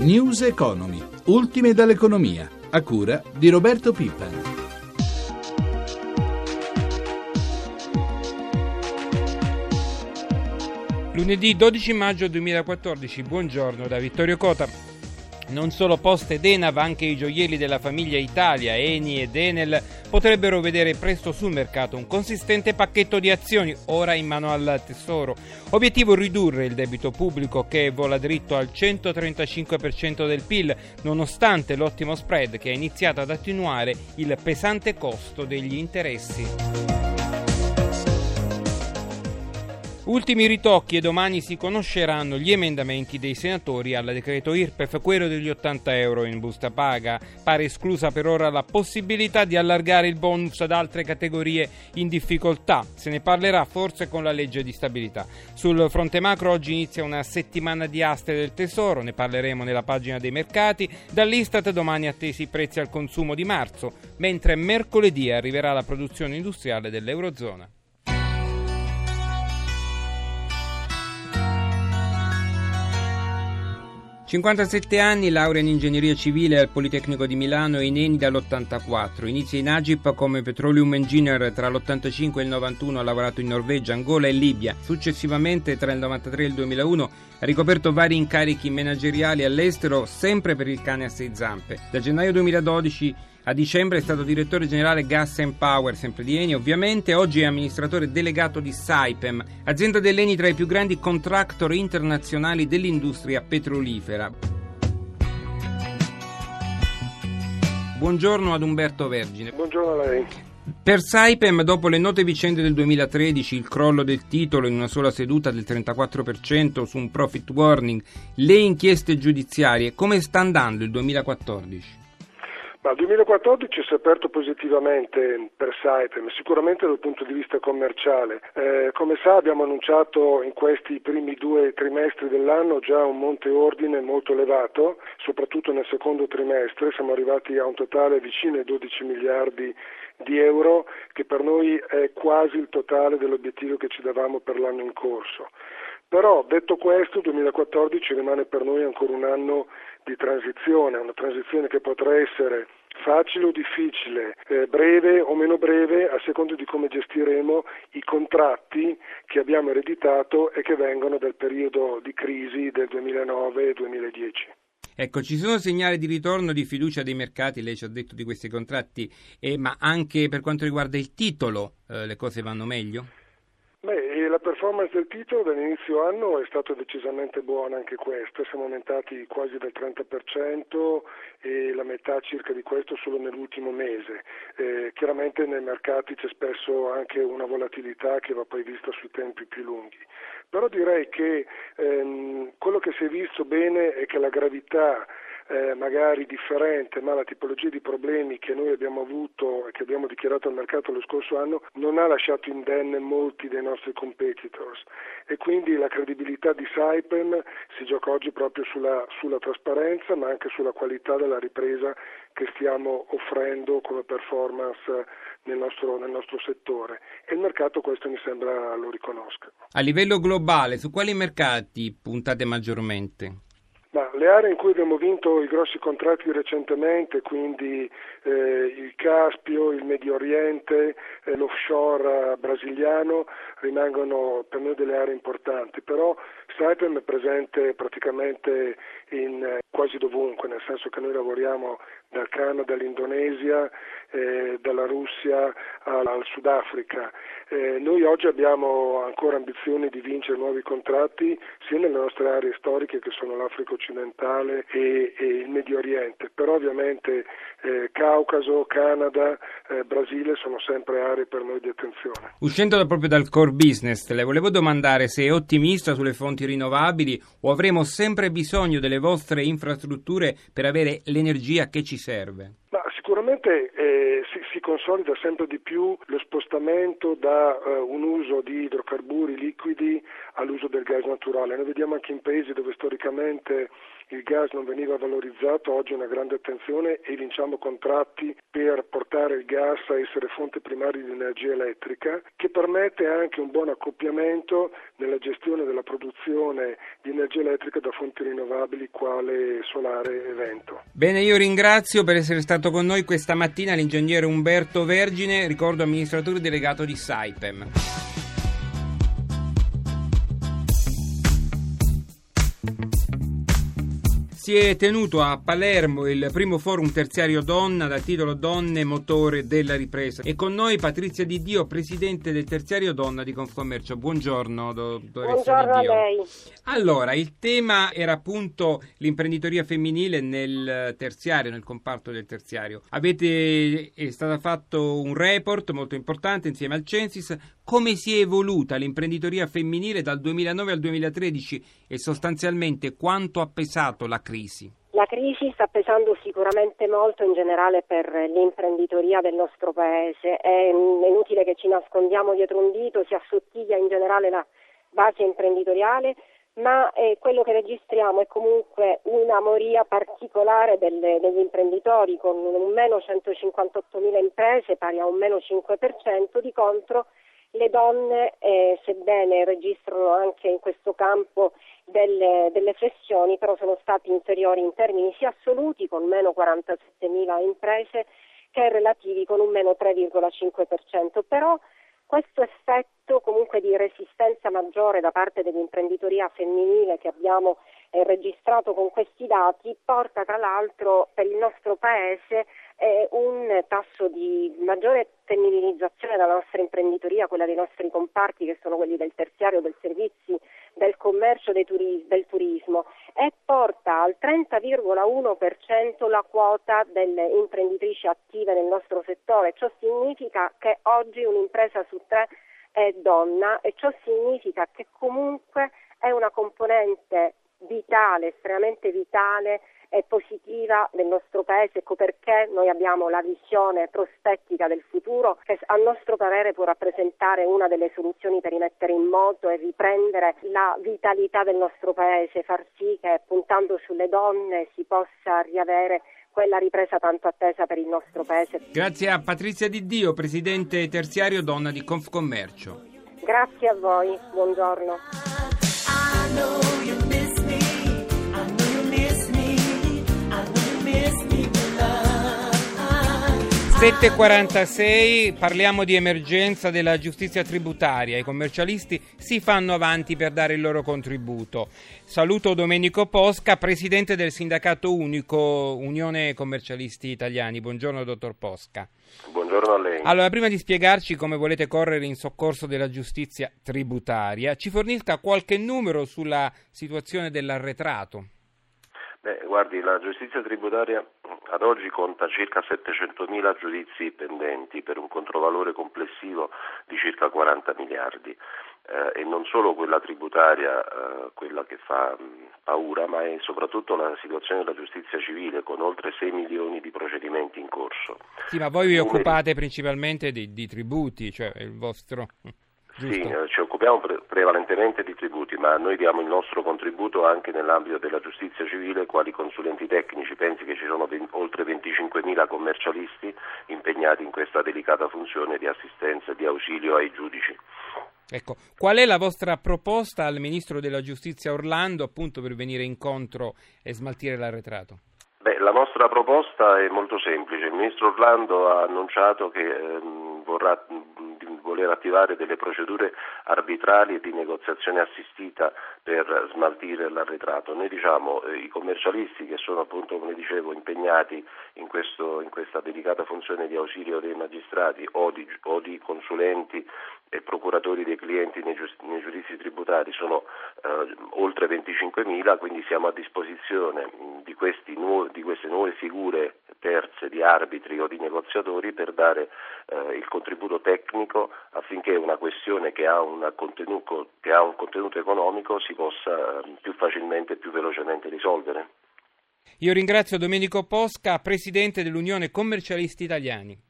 News Economy, ultime dall'economia, a cura di Roberto Pippa. Lunedì 12 maggio 2014, buongiorno da Vittorio Cota. Non solo Poste ed Enav, anche i gioielli della famiglia Italia, Eni ed Enel, potrebbero vedere presto sul mercato un consistente pacchetto di azioni, ora in mano al Tesoro. Obiettivo ridurre il debito pubblico che vola dritto al 135% del PIL, nonostante l'ottimo spread che ha iniziato ad attenuare il pesante costo degli interessi. Ultimi ritocchi e domani si conosceranno gli emendamenti dei senatori al decreto IRPEF, quello degli 80 euro in busta paga. Pare esclusa per ora la possibilità di allargare il bonus ad altre categorie in difficoltà. Se ne parlerà forse con la legge di stabilità. Sul fronte macro oggi inizia una settimana di aste del tesoro, ne parleremo nella pagina dei mercati. Dall'Istat domani attesi i prezzi al consumo di marzo, mentre mercoledì arriverà la produzione industriale dell'Eurozona. 57 anni, laurea in ingegneria civile al Politecnico di Milano in Eni dall'84. Inizia in Agip come petroleum engineer tra l'85 e il 91, ha lavorato in Norvegia, Angola e Libia. Successivamente, tra il 93 e il 2001, ha ricoperto vari incarichi manageriali all'estero, sempre per il cane a sei zampe. Da gennaio 2012 a dicembre è stato direttore generale Gas and Power, sempre di Eni ovviamente, oggi è amministratore delegato di Saipem, azienda dell'Eni tra i più grandi contractor internazionali dell'industria petrolifera. Buongiorno ad Umberto Vergine. Buongiorno a lei. Per Saipem, dopo le note vicende del 2013, il crollo del titolo in una sola seduta del 34% su un profit warning, le inchieste giudiziarie, come sta andando il 2014? Ma il 2014 si è aperto positivamente per Saipem, sicuramente dal punto di vista commerciale. Eh, come sa abbiamo annunciato in questi primi due trimestri dell'anno già un monte ordine molto elevato, soprattutto nel secondo trimestre, siamo arrivati a un totale vicino ai 12 miliardi di euro che per noi è quasi il totale dell'obiettivo che ci davamo per l'anno in corso. Però detto questo, il 2014 rimane per noi ancora un anno di transizione, una transizione che potrà essere facile o difficile, eh, breve o meno breve, a seconda di come gestiremo i contratti che abbiamo ereditato e che vengono dal periodo di crisi del 2009-2010. Ecco, ci sono segnali di ritorno di fiducia dei mercati, lei ci ha detto di questi contratti, eh, ma anche per quanto riguarda il titolo eh, le cose vanno meglio? Beh, la performance del titolo dall'inizio anno è stata decisamente buona anche questa, siamo aumentati quasi del 30% e la metà circa di questo solo nell'ultimo mese. Eh, chiaramente nei mercati c'è spesso anche una volatilità che va poi vista sui tempi più lunghi, però direi che ehm, quello che si è visto bene è che la gravità eh, magari differente, ma la tipologia di problemi che noi abbiamo avuto e che abbiamo dichiarato al mercato lo scorso anno non ha lasciato indenne molti dei nostri competitors e quindi la credibilità di Saipem si gioca oggi proprio sulla, sulla trasparenza ma anche sulla qualità della ripresa che stiamo offrendo come performance nel nostro, nel nostro, settore e il mercato questo mi sembra lo riconosca. A livello globale, su quali mercati puntate maggiormente? Ma le aree in cui abbiamo vinto i grossi contratti recentemente, quindi eh, il Caspio, il Medio Oriente, eh, l'offshore brasiliano, rimangono per noi delle aree importanti, però Saipem è presente praticamente in eh, quasi dovunque, nel senso che noi lavoriamo dal Canada all'Indonesia, eh, dalla Russia al, al Sudafrica. Eh, noi oggi abbiamo ancora ambizioni di vincere nuovi contratti sia nelle nostre aree storiche che sono l'Africa occidentale e, e il Medio Oriente, però ovviamente eh, Caucaso, Canada, eh, Brasile sono sempre aree per noi di attenzione. Uscendo proprio dal core business, le volevo domandare se è ottimista sulle fonti rinnovabili o avremo sempre bisogno delle vostre infrastrutture per avere l'energia che ci serve. Ma sicuramente eh, si, si, consolida sempre di più lo spostamento da uh, un uso di idrocarburi liquidi all'uso del gas naturale. Noi vediamo anche in paesi dove storicamente il gas non veniva valorizzato, oggi una grande attenzione e vinciamo contratti per portare il gas a essere fonte primaria di energia elettrica, che permette anche un buon accoppiamento nella gestione della produzione di energia elettrica da fonti rinnovabili quale solare e vento. Bene, io ringrazio per essere stato con noi questa mattina l'ingegnere Umberto Vergine, ricordo amministratore delegato di Saipem. Si è tenuto a Palermo il primo forum terziario donna dal titolo Donne motore della ripresa e con noi Patrizia Di Dio, presidente del terziario donna di Confcommercio. Buongiorno, dottoressa Buongiorno Di Dio. a lei. Allora, il tema era appunto l'imprenditoria femminile nel terziario, nel comparto del terziario. Avete è stato fatto un report molto importante insieme al Censis come si è evoluta l'imprenditoria femminile dal 2009 al 2013 e sostanzialmente quanto ha pesato la crisi? La crisi sta pesando sicuramente molto in generale per l'imprenditoria del nostro paese. È inutile che ci nascondiamo dietro un dito, si assottiglia in generale la base imprenditoriale, ma eh, quello che registriamo è comunque una moria particolare delle, degli imprenditori con un meno 158.000 imprese pari a un meno 5%, di contro le donne, eh, sebbene registrano anche in questo campo delle, delle, flessioni, però sono stati inferiori in termini sia assoluti, con meno 47.000 imprese, che relativi con un meno 3,5%. Però questo effetto comunque di resistenza maggiore da parte dell'imprenditoria femminile che abbiamo eh, registrato con questi dati porta tra l'altro per il nostro Paese eh, un tasso di maggiore femminilizzazione della nostra imprenditoria, quella dei nostri comparti che sono quelli del terziario, del servizi, del commercio, turis- del turismo e porta al 30,1% la quota delle imprenditrici attive nel nostro settore. Ciò significa che oggi un'impresa su tre è donna e ciò significa che comunque è una componente vitale, estremamente vitale e positiva del nostro paese, ecco perché noi abbiamo la visione prospettica del futuro che a nostro parere può rappresentare una delle soluzioni per rimettere in moto e riprendere la vitalità del nostro paese, far sì che puntando sulle donne si possa riavere quella ripresa tanto attesa per il nostro paese. Grazie a Patrizia Di Dio, presidente terziario donna di Confcommercio. Grazie a voi, buongiorno. 7.46 parliamo di emergenza della giustizia tributaria. I commercialisti si fanno avanti per dare il loro contributo. Saluto Domenico Posca, presidente del sindacato unico Unione Commercialisti Italiani. Buongiorno dottor Posca. Buongiorno a lei. Allora, prima di spiegarci come volete correre in soccorso della giustizia tributaria, ci fornisca qualche numero sulla situazione dell'arretrato. Beh, guardi, la giustizia tributaria ad oggi conta circa 700.000 giudizi pendenti per un controvalore complessivo di circa 40 miliardi eh, e non solo quella tributaria, eh, quella che fa mh, paura, ma è soprattutto la situazione della giustizia civile con oltre 6 milioni di procedimenti in corso. Sì, ma voi vi occupate principalmente di, di tributi, cioè il vostro... Giusto. Sì, eh, ci occupiamo pre- prevalentemente di tributi, ma noi diamo il nostro contributo anche nell'ambito della giustizia civile quali consulenti tecnici. Pensi che ci sono ben, oltre 25.000 commercialisti impegnati in questa delicata funzione di assistenza e di ausilio ai giudici. Ecco, qual è la vostra proposta al Ministro della Giustizia Orlando appunto per venire incontro e smaltire l'arretrato? Beh, la nostra proposta è molto semplice. Il Ministro Orlando ha annunciato che ehm, vorrà voler attivare delle procedure arbitrali di negoziazione assistita per smaltire l'arretrato. Noi diciamo eh, i commercialisti che sono appunto, come dicevo, impegnati in, questo, in, questa delicata funzione di ausilio dei magistrati o di, o di consulenti e procuratori dei clienti nei, giusti, nei giudizi tributari sono eh, oltre 25.000, quindi siamo a disposizione di, nu- di, queste nuove figure terze di arbitri o di negoziatori per dare eh, il contributo tecnico affinché una questione che ha, che ha un contenuto economico si possa eh, più facilmente e più velocemente risolvere. Io ringrazio Domenico Posca, presidente dell'Unione Commercialisti Italiani.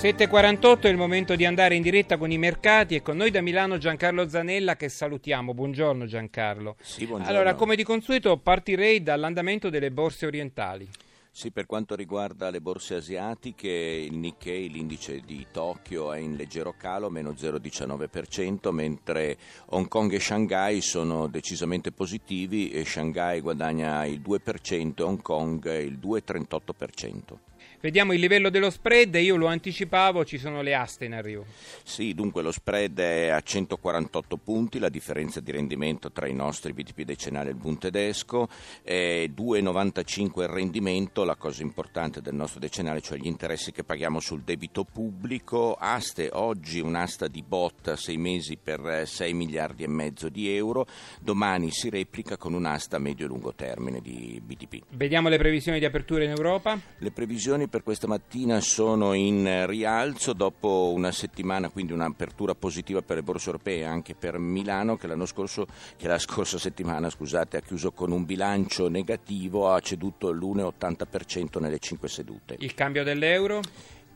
7.48 è il momento di andare in diretta con i mercati e con noi da Milano Giancarlo Zanella che salutiamo. Buongiorno Giancarlo. Sì, buongiorno. Allora, come di consueto partirei dall'andamento delle borse orientali. Sì, per quanto riguarda le borse asiatiche, il Nikkei, l'indice di Tokyo, è in leggero calo, meno 0,19%, mentre Hong Kong e Shanghai sono decisamente positivi e Shanghai guadagna il 2% e Hong Kong il 2,38%. Vediamo il livello dello spread, io lo anticipavo, ci sono le aste in arrivo. Sì, dunque lo spread è a 148 punti, la differenza di rendimento tra i nostri BTP decennali e il Bund tedesco, è 2,95 il rendimento, la cosa importante del nostro decennale, cioè gli interessi che paghiamo sul debito pubblico, aste oggi un'asta di bot a 6 mesi per 6 miliardi e mezzo di euro, domani si replica con un'asta a medio e lungo termine di BTP. Vediamo le previsioni di apertura in Europa. Le previsioni per questa mattina sono in rialzo dopo una settimana, quindi un'apertura positiva per le borse europee e anche per Milano che, scorso, che la scorsa settimana scusate, ha chiuso con un bilancio negativo, ha ceduto l'1,80% nelle 5 sedute. Il cambio dell'euro?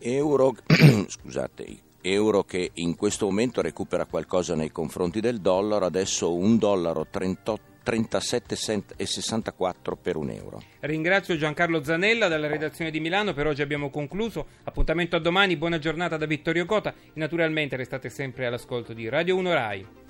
Euro, scusate, euro che in questo momento recupera qualcosa nei confronti del dollaro, adesso un dollaro 38 37,64 per un euro. Ringrazio Giancarlo Zanella dalla redazione di Milano, per oggi abbiamo concluso. Appuntamento a domani, buona giornata da Vittorio Cota e naturalmente restate sempre all'ascolto di Radio 1 Rai.